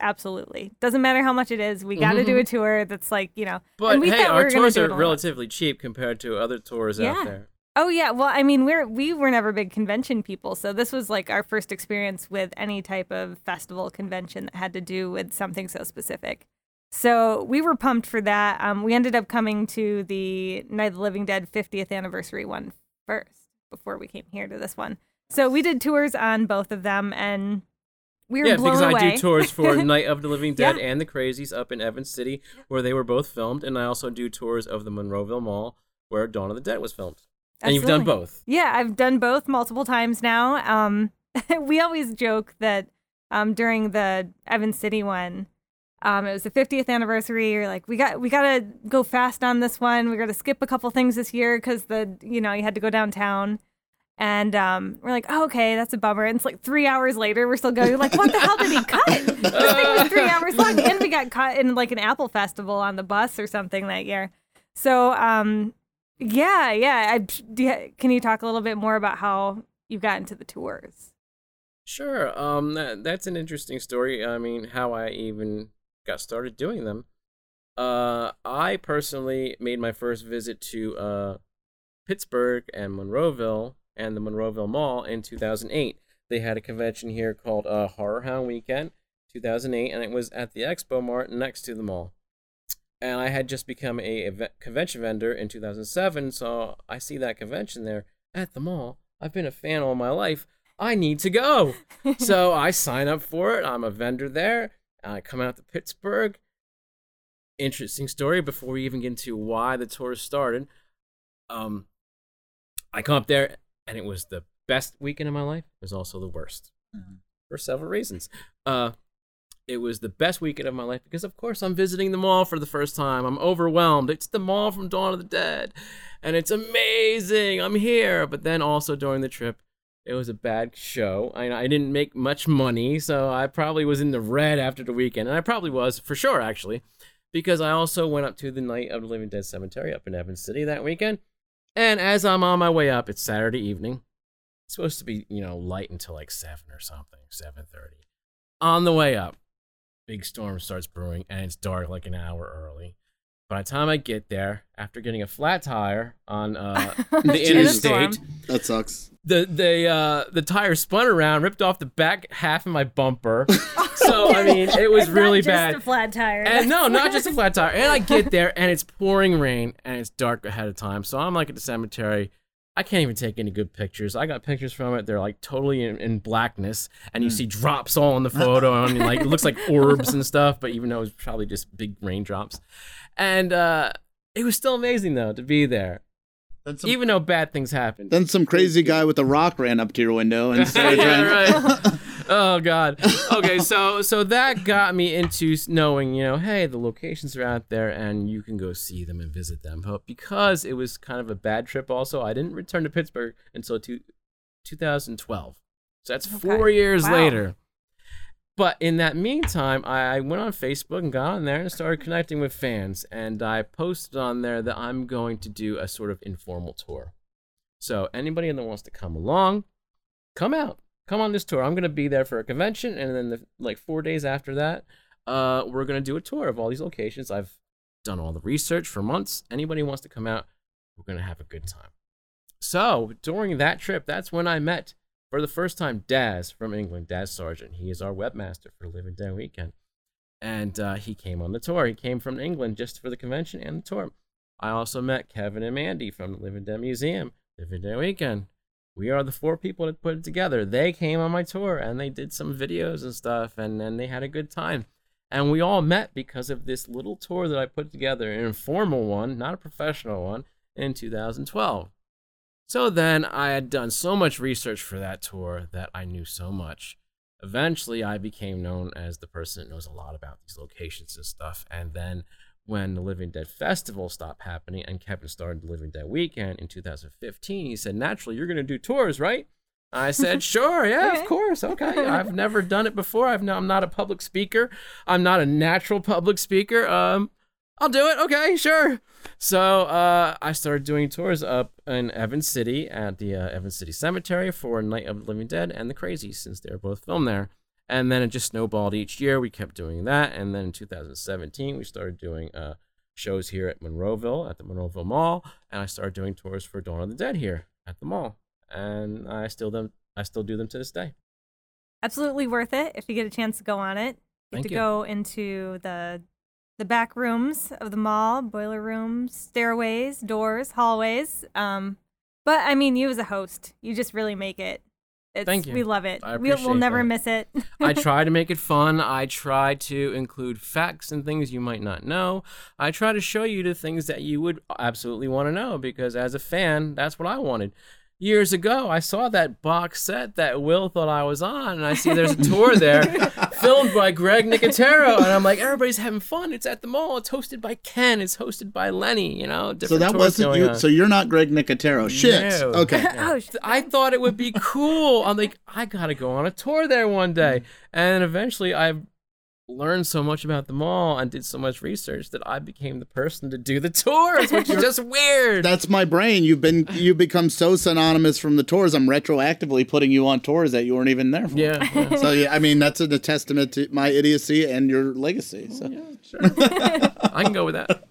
absolutely doesn't matter how much it is. We got to do a tour that's like you know. But and we hey, thought we our tours are a lot. relatively cheap compared to other tours Yeah. out there. Oh yeah, well, I mean, we're we were never big convention people, so this was like our first experience with any type of festival convention that had to do with something so specific. So we were pumped for that. Um, we ended up coming to the Night of the Living Dead 50th anniversary one first before we came here to this one. So we did tours on both of them, and we were Yeah, blown because away. I do tours for Night of the Living Dead Yeah. and the Crazies up in Evans City, where they were both filmed, and I also do tours of the Monroeville Mall, where Dawn of the Dead was filmed. And you've done both. Yeah, I've done both multiple times now. Um, we always joke that um, during the Evans City one, um, it was the 50th anniversary. You're like, we got we got to go fast on this one. We got to skip a couple things this year because the you know you had to go downtown. And um, we're like, oh, okay, that's a bummer. And it's like three hours later, we're still going, like, what the hell did he cut? This thing was three hours long. And we got caught in like an Apple festival on the bus or something that year. So, um, yeah, yeah. I, do you, can you talk a little bit more about how you got into the tours? Sure. Um, that, that's an interesting story. I mean, how I even got started doing them. Uh, I personally made my first visit to uh, Pittsburgh and Monroeville and the Monroeville Mall in 2008. They had a convention here called uh, Horror Hound Weekend 2008, and it was at the Expo Mart next to the mall. And I had just become a eve- convention vendor in 2007, so I see that convention there at the mall. I've been a fan all my life. I need to go. so I sign up for it. I'm a vendor there. I come out to Pittsburgh. Interesting story before we even get into why the tour started. Um, I come up there and it was the best weekend of my life. It was also the worst for several reasons. Uh, it was the best weekend of my life because, of course, I'm visiting the mall for the first time. I'm overwhelmed. It's the mall from Dawn of the Dead, and it's amazing. I'm here. But then also during the trip, it was a bad show. I, I didn't make much money, so I probably was in the red after the weekend, and I probably was for sure, actually, because I also went up to the Night of the Living Dead Cemetery up in Evans City that weekend. And as I'm on my way up, it's Saturday evening. It's supposed to be, you know, light until like seven or something, seven thirty. On the way up, big storm starts brewing, and it's dark like an hour early. By the time I get there, after getting a flat tire on uh, the interstate. That sucks. the the uh, the tire spun around, ripped off the back half of my bumper. so I mean, it was And not really just bad. a flat tire. And no, not just a flat tire. And I get there and it's pouring rain and it's dark ahead of time. So I'm like at the cemetery. I can't even take any good pictures. I got pictures from it. They're like totally in, in blackness, and you see drops all in the photo, and like it looks like orbs and stuff. But even though it's probably just big raindrops, and uh, it was still amazing though to be there, Then some, even though bad things happened. then some crazy guy with a rock ran up to your window and started yeah, trying. oh god. Okay, so so that got me into knowing, you know, hey, the locations are out there and you can go see them and visit them. But because it was kind of a bad trip, also, I didn't return to Pittsburgh until two, 2012. So that's four years Wow. later. But in that meantime, I I went on Facebook and got on there and started connecting with fans. And I posted on there that I'm going to do a sort of informal tour. So anybody that wants to come along, come out, come on this tour. I'm gonna be there for a convention, and then the, like four days after that, uh, we're gonna do a tour of all these locations. I've done all the research for months. Anybody wants to come out, we're gonna have a good time. So during that trip, that's when I met for the first time Daz from England, Daz Sargent. He is our webmaster for Living Dead Weekend, and uh, he came on the tour. He came from England just for the convention and the tour. I also met Kevin and Mandy from the Living Dead Museum, Living Dead Weekend. We are the four people that put it together. They came on my tour and they did some videos and stuff, and then they had a good time. And we all met because of this little tour that I put together, an informal one, not a professional one, in 2012. So then I had done so much research for that tour that I knew so much eventually I became known as the person that knows a lot about these locations and stuff. And then when the Living Dead Festival stopped happening and Kevin started the Living Dead Weekend in 2015, he said, Naturally, you're going to do tours, right? I said, sure, yeah, Okay. of course. Okay. I've never done it before. I've no, I'm not a public speaker. I'm not a natural public speaker. Um, I'll do it. Okay, sure. So uh, I started doing tours up in Evans City at the uh, Evans City Cemetery for Night of the Living Dead and The Crazies, since they're both filmed there. And then it just snowballed each year. We kept doing that. And then in 2017, we started doing uh, shows here at Monroeville at the Monroeville Mall. And I started doing tours for Dawn of the Dead here at the mall. And I still them I still do them to this day. Absolutely worth it if you get a chance to go on it. You Thank get to you. go into the the back rooms of the mall, boiler rooms, stairways, doors, hallways. Um, but I mean, you as a host, you just really make it. It's, Thank you. We love it. I we, we'll never that. miss it. I try to make it fun. I try to include facts and things you might not know. I try to show you the things that you would absolutely want to know because as a fan, that's what I wanted. Years ago, I saw that box set that Will thought I was on, and I see there's a tour there filmed by Greg Nicotero, and I'm like, everybody's having fun. It's at the mall. It's hosted by Ken. It's hosted by Lenny. You know, So that wasn't you. on. So you're not Greg Nicotero. Shit. No. Okay. oh, I thought it would be cool. I'm like, I gotta go on a tour there one day. Mm-hmm. And eventually I learned so much about the mall and did so much research that I became the person to do the tours, which is just weird. That's my brain. You've been you've become so synonymous from the tours. I'm retroactively putting you on tours that you weren't even there for. yeah. yeah. So yeah, I mean that's a, testament to my idiocy and your legacy. So. I can go with that.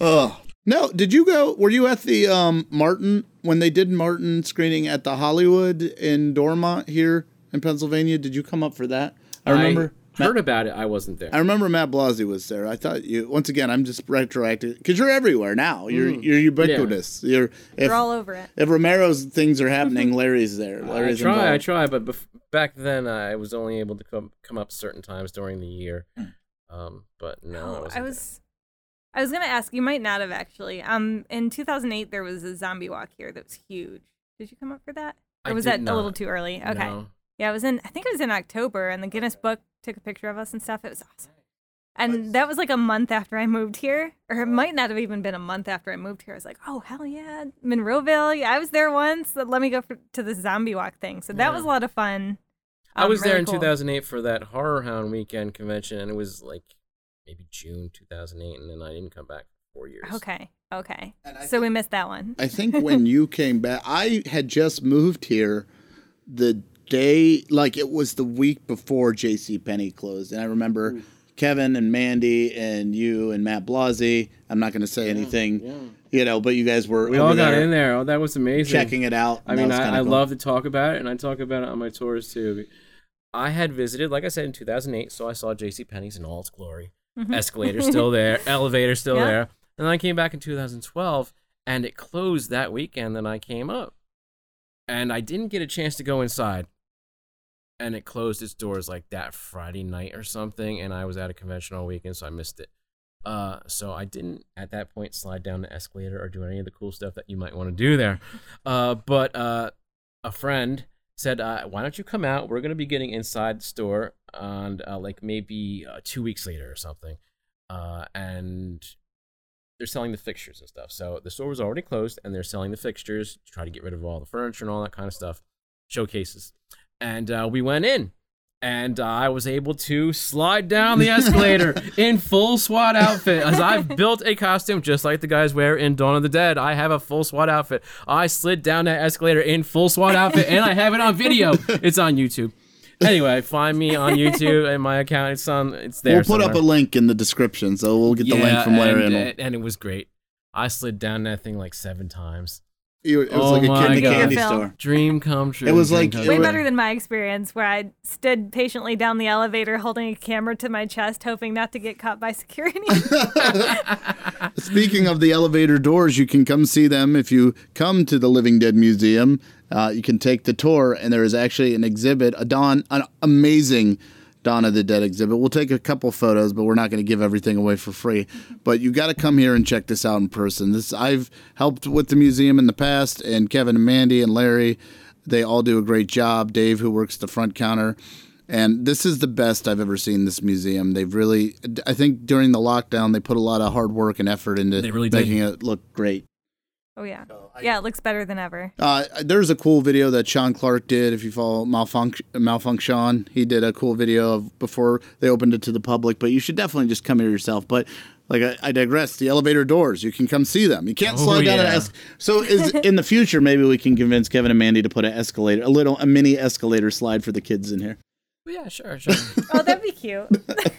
Oh no! Did you go? Were you at the um, Martin when they did Martin screening at the Hollywood in Dormont here in Pennsylvania? Did you come up for that? I remember. I heard about it. I wasn't there. I remember Matt Blasey was there. I thought you once again. I'm just retroactive because you're everywhere now. You're you're ubiquitous. You're if you're all over it. if Romero's things are happening, Larry's there. Larry's I Larry's try, I try, but bef- back then I was only able to come come up certain times during the year. Um, but no, I, Oh, wasn't I there. was I was gonna ask. You might not have actually. Um, in 2008 there was a zombie walk here that was huge. Did you come up for that? Or I was did that a little too early? Okay. No. Yeah, it was in. I think it was in October, and the Guinness Book took a picture of us and stuff. It was awesome. And that was like a month after I moved here, or it might not have even been a month after I moved here. I was like, "Oh hell yeah, Monroeville! Yeah, I was there once. Let me go for, to the zombie walk thing." So that Yeah. was a lot of fun. I Um, was there in cool. 2008 for that Horror Hound weekend convention, and it was like maybe June 2008, and then I didn't come back for four years. Okay, okay. And I So we missed that one. I think when you came back, I had just moved here the day, like it was the week before J.C. Penney closed, and I remember Kevin and Mandy and you and Matt Blasey. I'm not going to say anything, you know, but you guys were We all got in there. Oh, that was amazing. checking it out. I mean, I, I cool. love to talk about it, and I talk about it on my tours too. I had visited, like I said, in 2008, so I saw J.C. Penney's in all its glory. Mhm. Escalator still there, elevator still Yeah. there, and then I came back in 2012, and it closed that weekend. Then I came up, and I didn't get a chance to go inside, and it closed its doors like that Friday night or something, and I was at a convention all weekend, so I missed it. Uh, so I didn't at that point slide down the escalator or do any of the cool stuff that you might want to do there. Uh, but uh, a friend said, uh, "Why don't you come out? We're gonna be getting inside the store, and uh, like maybe uh, two weeks later or something." Uh, and they're selling the fixtures and stuff. So the store was already closed, and they're selling the fixtures to try to get rid of all the furniture and all that kind of stuff, showcases. And uh, we went in, and uh, I was able to slide down the escalator in full SWAT outfit, as I've built a costume just like the guys wear in Dawn of the Dead. I have a full SWAT outfit. I slid down that escalator in full SWAT outfit, and I have it on video. It's on YouTube. Anyway, find me on YouTube and my account. It's on. It's there. We'll put up a link in the description, so we'll get the link from Larry. And, and, and it was great. I slid down that thing like seven times. You, it was Oh like a my kid in a candy Phil. store. Dream come true. It was dream like- Way was- better than my experience where I stood patiently down the elevator holding a camera to my chest, hoping not to get caught by security. Speaking of the elevator doors, you can come see them if you come to the Living Dead Museum. Uh, you can take the tour, and there is actually an exhibit, a Don, an amazing Dawn of the Dead exhibit. We'll take a couple photos, but we're not going to give everything away for free. But you got to come here and check this out in person. This I've helped with the museum in the past, and Kevin and Mandy and Larry. They all do a great job. Dave, who works the front counter, and this is the best I've ever seen this museum. They've really, I think during the lockdown, they put a lot of hard work and effort into They really did. making it look great. Oh yeah. Yeah, it looks better than ever. Uh, there's a cool video that Sean Clark did. If you follow Malfunction, Malfunction, he did a cool video of before they opened it to the public. But you should definitely just come here yourself. But like I, I digress. The elevator doors, you can come see them. You can't Oh, slide down an yeah. es- So is in the future maybe we can convince Kevin and Mandy to put an escalator, a little, a mini escalator slide for the kids in here. Yeah, sure, sure. Oh, that'd be cute.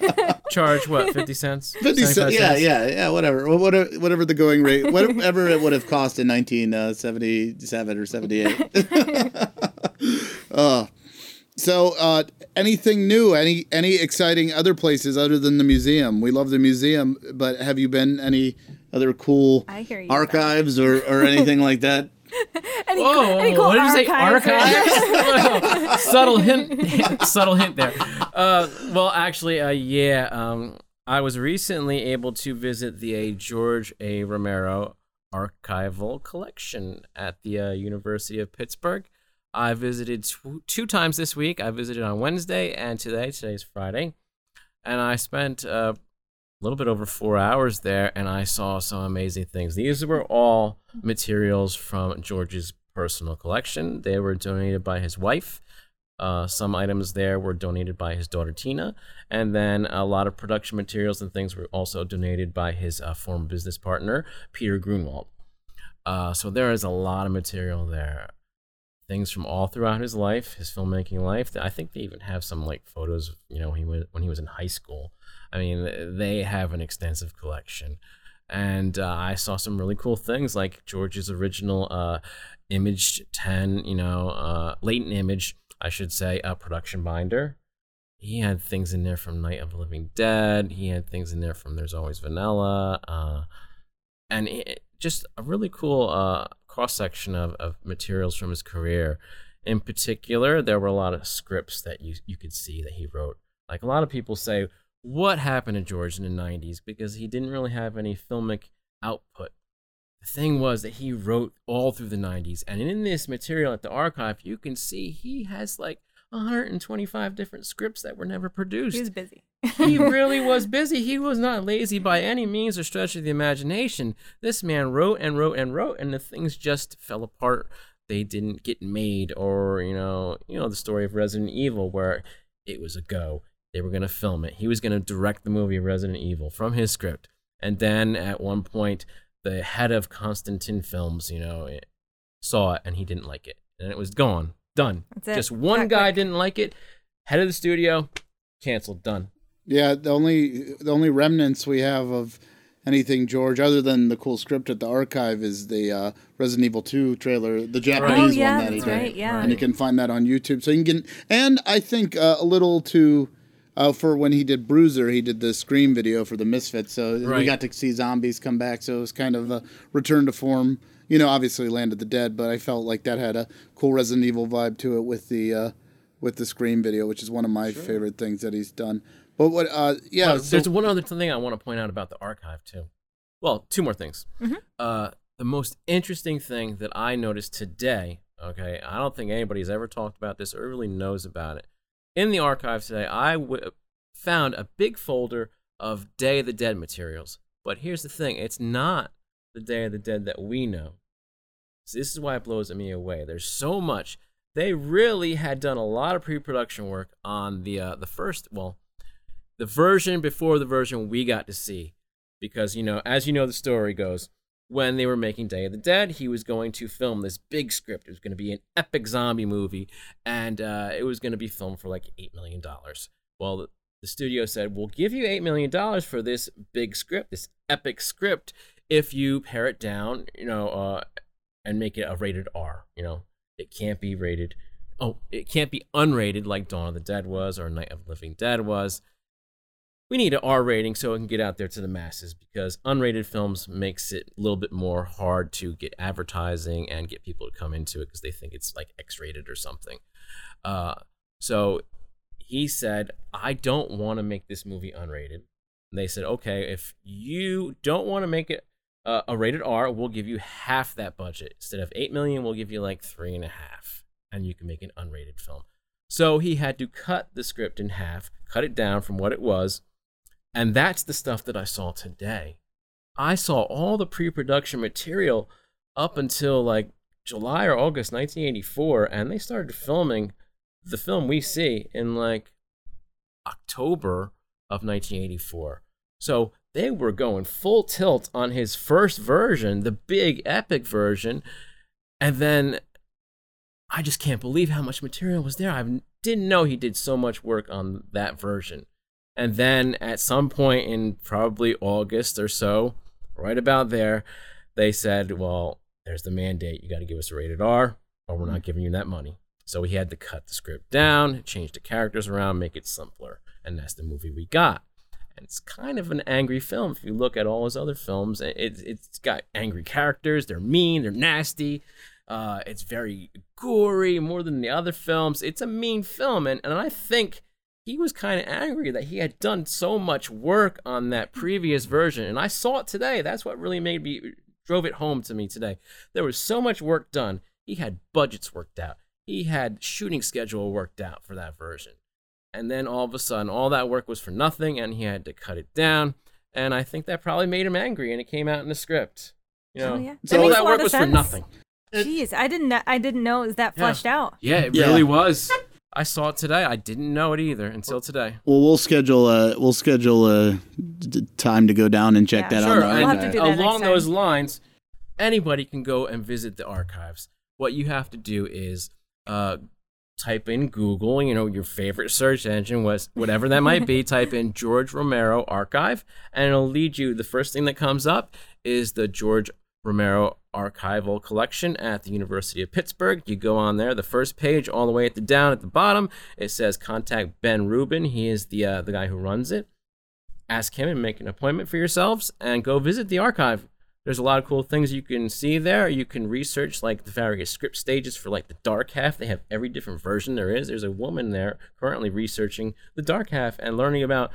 Charge what? Fifty cents? 50 cents. Yeah, yeah, yeah. Whatever. Whatever, whatever the going rate, whatever it would have cost in 1977 or 78. uh, so, uh, anything new? Any any exciting other places other than the museum? We love the museum, but have you been any other cool I hear you. archives or, or anything like that? Any, Whoa, any cool what did you say? archives? Subtle hint, subtle hint there. Uh, well, actually, uh, yeah. Um, I was recently able to visit the uh, George A. Romero Archival Collection at the uh, University of Pittsburgh. I visited tw- two times this week. I visited on Wednesday and today. Today's Friday, and I spent uh, little bit over four hours there, and I saw some amazing things. These were all materials from George's personal collection. They were donated by his wife. Uh, some items there were donated by his daughter Tina, and then a lot of production materials and things were also donated by his uh, former business partner Peter Grunwald. Uh, so there is a lot of material there. Things from all throughout his life, his filmmaking life. I think they even have some like photos, of, you know, he was when he was in high school. I mean, they have an extensive collection, and uh, I saw some really cool things like George's original uh, Image 10, you know, uh, latent image, I should say, uh, production binder. He had things in there from Night of the Living Dead. He had things in there from There's Always Vanilla, uh, and it, just a really cool uh, cross section of, of materials from his career. In particular, there were a lot of scripts that you you could see that he wrote. Like a lot of people say, what happened to George in the 90s because he didn't really have any filmic output. The thing was that he wrote all through the 90s, and in this material at the archive, you can see he has like 125 different scripts that were never produced He was busy. he really was busy. He was not lazy by any means or stretch of the imagination. This man wrote and wrote and wrote, and the things just fell apart. They didn't get made, or you know, you know the story of Resident Evil, where it was a go. They were gonna film it. He was gonna direct the movie Resident Evil from his script, and then at one point, the head of Constantine Films, you know, it, saw it and he didn't like it, and it was gone, done. That's it. Just one That guy quick. didn't like it. Head of the studio, canceled, done. Yeah, the only the only remnants we have of anything George, other than the cool script at the archive, is the uh, Resident Evil Two trailer, the Japanese Oh, yeah, one that he that's did, right, yeah. and you can find that on YouTube. So you can get, and I think uh, a little to. Uh, for when he did Bruiser, he did the Scream video for the Misfits, so we got to see zombies come back. So it was kind of a return to form. You know, obviously Land of the Dead, but I felt like that had a cool Resident Evil vibe to it with the uh, with the Scream video, which is one of my favorite things that he's done. But what? Uh, yeah, Well, so- there's one other thing I want to point out about the archive too. Well, two more things. Uh, the most interesting thing that I noticed today. Okay, I don't think anybody's ever talked about this or really knows about it. In the archive today, I w- found a big folder of Day of the Dead materials. But here's the thing: it's not the Day of the Dead that we know. So this is why it blows me away. There's so much. They really had done a lot of pre-production work on the uh, the first. Well, the version before the version we got to see. Because, you know, as you know, the story goes, when they were making Day of the Dead, he was going to film this big script. It was going to be an epic zombie movie, and uh, it was going to be filmed for like $8 million. Well, the, studio said, We'll give you $8 million for this big script, this epic script, if you pare it down, you know, uh, and make it a rated R. You know, it can't be rated. Oh, it can't be unrated like Dawn of the Dead was or Night of the Living Dead was we need an R rating so it can get out there to the masses because unrated films makes it a little bit more hard to get advertising and get people to come into it because they think it's like X rated or something. Uh, so he said, I don't want to make this movie unrated. And they said, okay, if you don't want to make it uh, a rated R, we'll give you half that budget. Instead of eight million, we'll give you like three and a half. and you can make an unrated film. So he had to cut the script in half, cut it down from what it was, and that's the stuff that I saw today. I saw all the pre-production material up until like July or August 1984, and they started filming the film we see in like October of 1984. So they were going full tilt on his first version, the big epic version, and then I just can't believe how much material was there. I didn't know he did so much work on that version. And then at some point in probably August or so, right about there, they said, well, there's the mandate. You got to give us a rated R, or we're not giving you that money. So we had to cut the script down, change the characters around, make it simpler. And that's the movie we got. And it's kind of an angry film. If you look at all his other films, it, it's got angry characters. They're mean, they're nasty. Uh, it's very gory, more than the other films. It's a mean film. And, and I think he was kind of angry that he had done so much work on that previous version. And I saw it today. That's what really made me, drove it home to me today. There was so much work done. He had budgets worked out, he had shooting schedule worked out for that version. And then all of a sudden, all that work was for nothing, and he had to cut it down. And I think that probably made him angry, and it came out in the script. You oh, know, Oh, yeah. so That all that work of was for nothing. Jeez, I didn't. I didn't know it was that Yeah. fleshed out. Yeah, it Yeah. really was. I saw it today. I didn't know it either until today. Well, we'll schedule a we'll schedule a d- time to go down and check Yeah. that Sure, out. We'll have to do that along those time. lines, anybody can go and visit the archives. What you have to do is uh, type in Google, you know, your favorite search engine, was whatever that might be. type in George Romero Archive, and it'll lead you. The first thing that comes up is the George Romero Archival Collection at the University of Pittsburgh. You go on there, the first page, all the way at the down at the bottom, it says contact Ben Rubin. He is the uh, the guy who runs it ask him and make an appointment for yourselves and go visit the archive. There's a lot of cool things you can see there. You can research like the various script stages for like the dark half. They have every different version there is. There's a woman there currently researching the dark half and learning about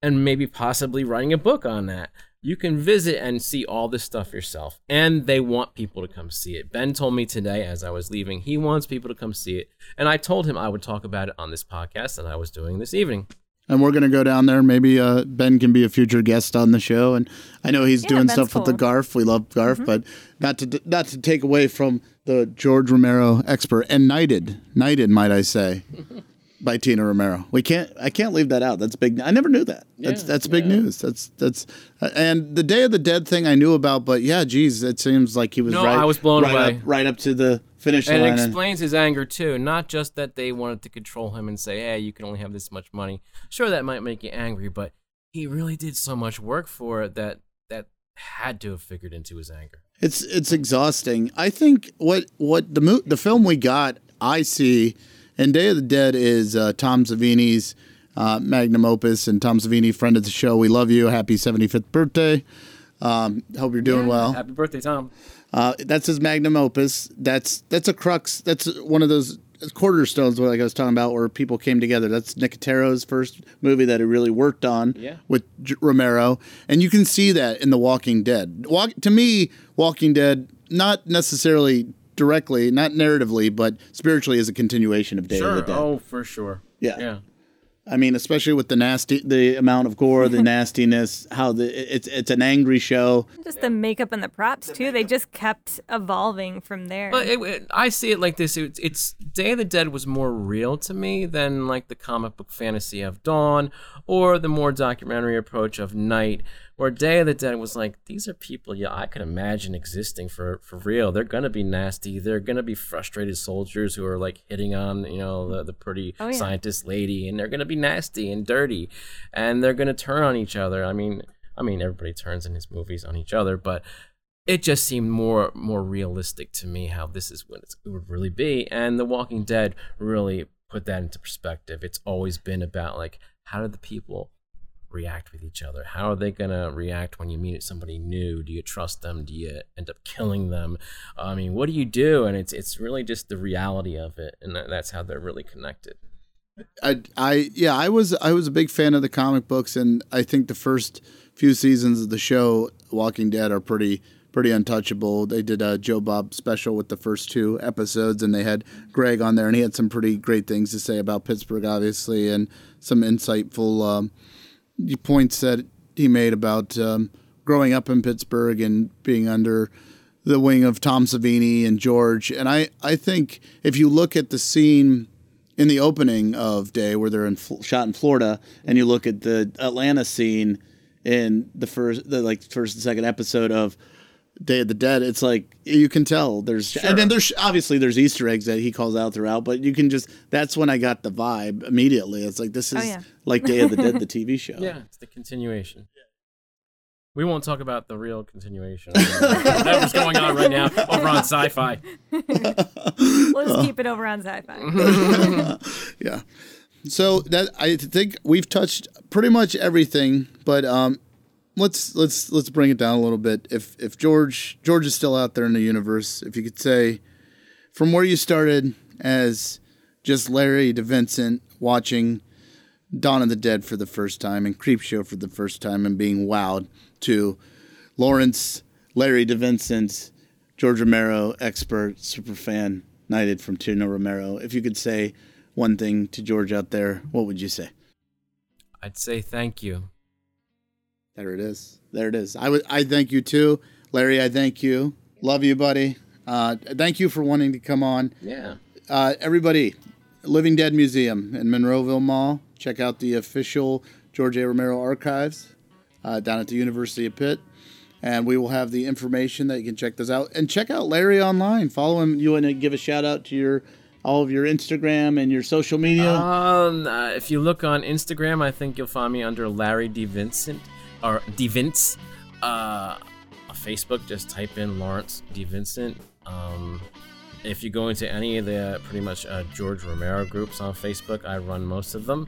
and maybe possibly writing a book on that. You can visit and see all this stuff yourself. And they want people to come see it. Ben told me today as I was leaving, he wants people to come see it. And I told him I would talk about it on this podcast that I was doing this evening. and we're gonna go down there. Maybe uh, Ben can be a future guest on the show. And I know he's Yeah, doing Ben's stuff with the. Garf. We love Garf, but not to not to take away from the George Romero expert and knighted, knighted, might I say, by Tina Romero. We can't. I can't leave that out. That's big. I never knew that. That's Yeah, that's big yeah. news. That's that's uh, and the Day of the Dead thing I knew about, but yeah, geez, it seems like he was No, right. I was blown right away. Up, right up to the finish And line. it and- explains his anger too. Not just that they wanted to control him and say, "Hey, you can only have this much money." Sure, that might make you angry, but he really did so much work for it that that had to have figured into his anger. It's it's exhausting. I think what what the mo- the film we got I see in Day of the Dead is uh, Tom Savini's uh, magnum opus, and Tom Savini, friend of the show. We love you. Happy 75th birthday. Um, hope you're doing well. Happy birthday, Tom. Uh, that's his magnum opus. That's that's a crux. That's one of those cornerstones, like I was talking about, where people came together. That's Nicotero's first movie that he really worked on Yeah. with J- Romero, and you can see that in The Walking Dead. Walk, to me, Walking Dead, not necessarily directly, not narratively, but spiritually, is a continuation of Day of the Dead. Oh, for sure. Yeah. Yeah. I mean, especially with the nasty, the amount of gore, the nastiness, how the it's it's an angry show. Just the makeup and the props too. They just kept evolving from there. But it, it- I see it like this. It's, it's Day of the Dead was more real to me than like the comic book fantasy of Dawn or the more documentary approach of Night. Where Day of the Dead was like, these are people, yeah, I could imagine existing for for real. They're gonna be nasty. They're gonna be frustrated soldiers who are like hitting on you know the, the pretty Oh, yeah. scientist lady, and they're gonna be nasty and dirty, and they're gonna turn on each other. I mean, I mean, everybody turns in his movies on each other, but it just seemed more more realistic to me how this is what it would really be and the walking dead really put that into perspective it's always been about like how do the people react with each other? How are they going to react when you meet somebody new? Do you trust them? Do you end up killing them? I mean what do you do? And it's it's really just the reality of it and that's how they're really connected. I, I, yeah, I was, I was a big fan of the comic books, and I think the first few seasons of the show, Walking Dead, are pretty, pretty untouchable. They did a Joe Bob special with the first two episodes, and they had Greg on there, and he had some pretty great things to say about Pittsburgh, obviously, and some insightful um, points that he made about um, growing up in Pittsburgh and being under the wing of Tom Savini and George. And I, I think if you look at the scene in the opening of Day where they're in, shot in Florida, and you look at the Atlanta scene in the first, the like first and second episode of Day of the Dead, it's like you can tell there's, Sure. and then there's obviously there's Easter eggs that he calls out throughout, but you can just that's when I got the vibe immediately. It's like this is Oh, yeah. like Day of the Dead, the TV show. Yeah, it's the continuation. We won't talk about the real continuation. Whatever's going on right now over on Sci-Fi. We'll just keep it over on sci-fi. yeah. So that I think we've touched pretty much everything, but um, let's let's let's bring it down a little bit. If if George George is still out there in the universe, if you could say from where you started as just Larry DeVincentz watching Dawn of the Dead for the first time and Creepshow for the first time and being wowed to Lawrence, Larry DeVincentz, George Romero, expert, super fan, knighted from Tina Romero. If you could say one thing to George out there, what would you say? I'd say thank you. There it is. There it is. I would. I thank you too, Larry. I thank you. Love you, buddy. Uh, thank you for wanting to come on. Yeah. Uh, everybody, Living Dead Museum in Monroeville Mall. Check out the official George A. Romero archives uh, down at the University of Pitt. And we will have the information that you can check those out. And check out Larry online. Follow him. You want to give a shout out to your all of your Instagram and your social media? Um, uh, if you look on Instagram, I think you'll find me under Larry DeVincentz or DeVince. Uh, on Facebook, just type in Lawrence DeVincentz. Um, if you go into any of the pretty much uh, George Romero groups on Facebook, I run most of them,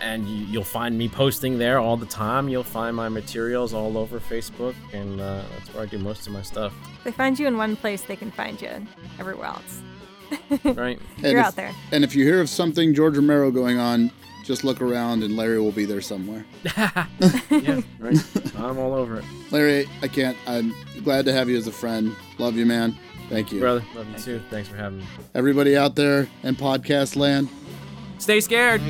and you, you'll find me posting there all the time. You'll find my materials all over Facebook, and uh, that's where I do most of my stuff. If they find you in one place, they can find you everywhere else. Right? And You're if- out there. And if you hear of something George Romero going on, just look around and Larry will be there somewhere. yeah, right. I'm all over it, Larry, I can't. I'm glad to have you as a friend. Love you, man. Thank you. brother. Love you too. Thanks for having me. Everybody out there in podcast land, Stay scared.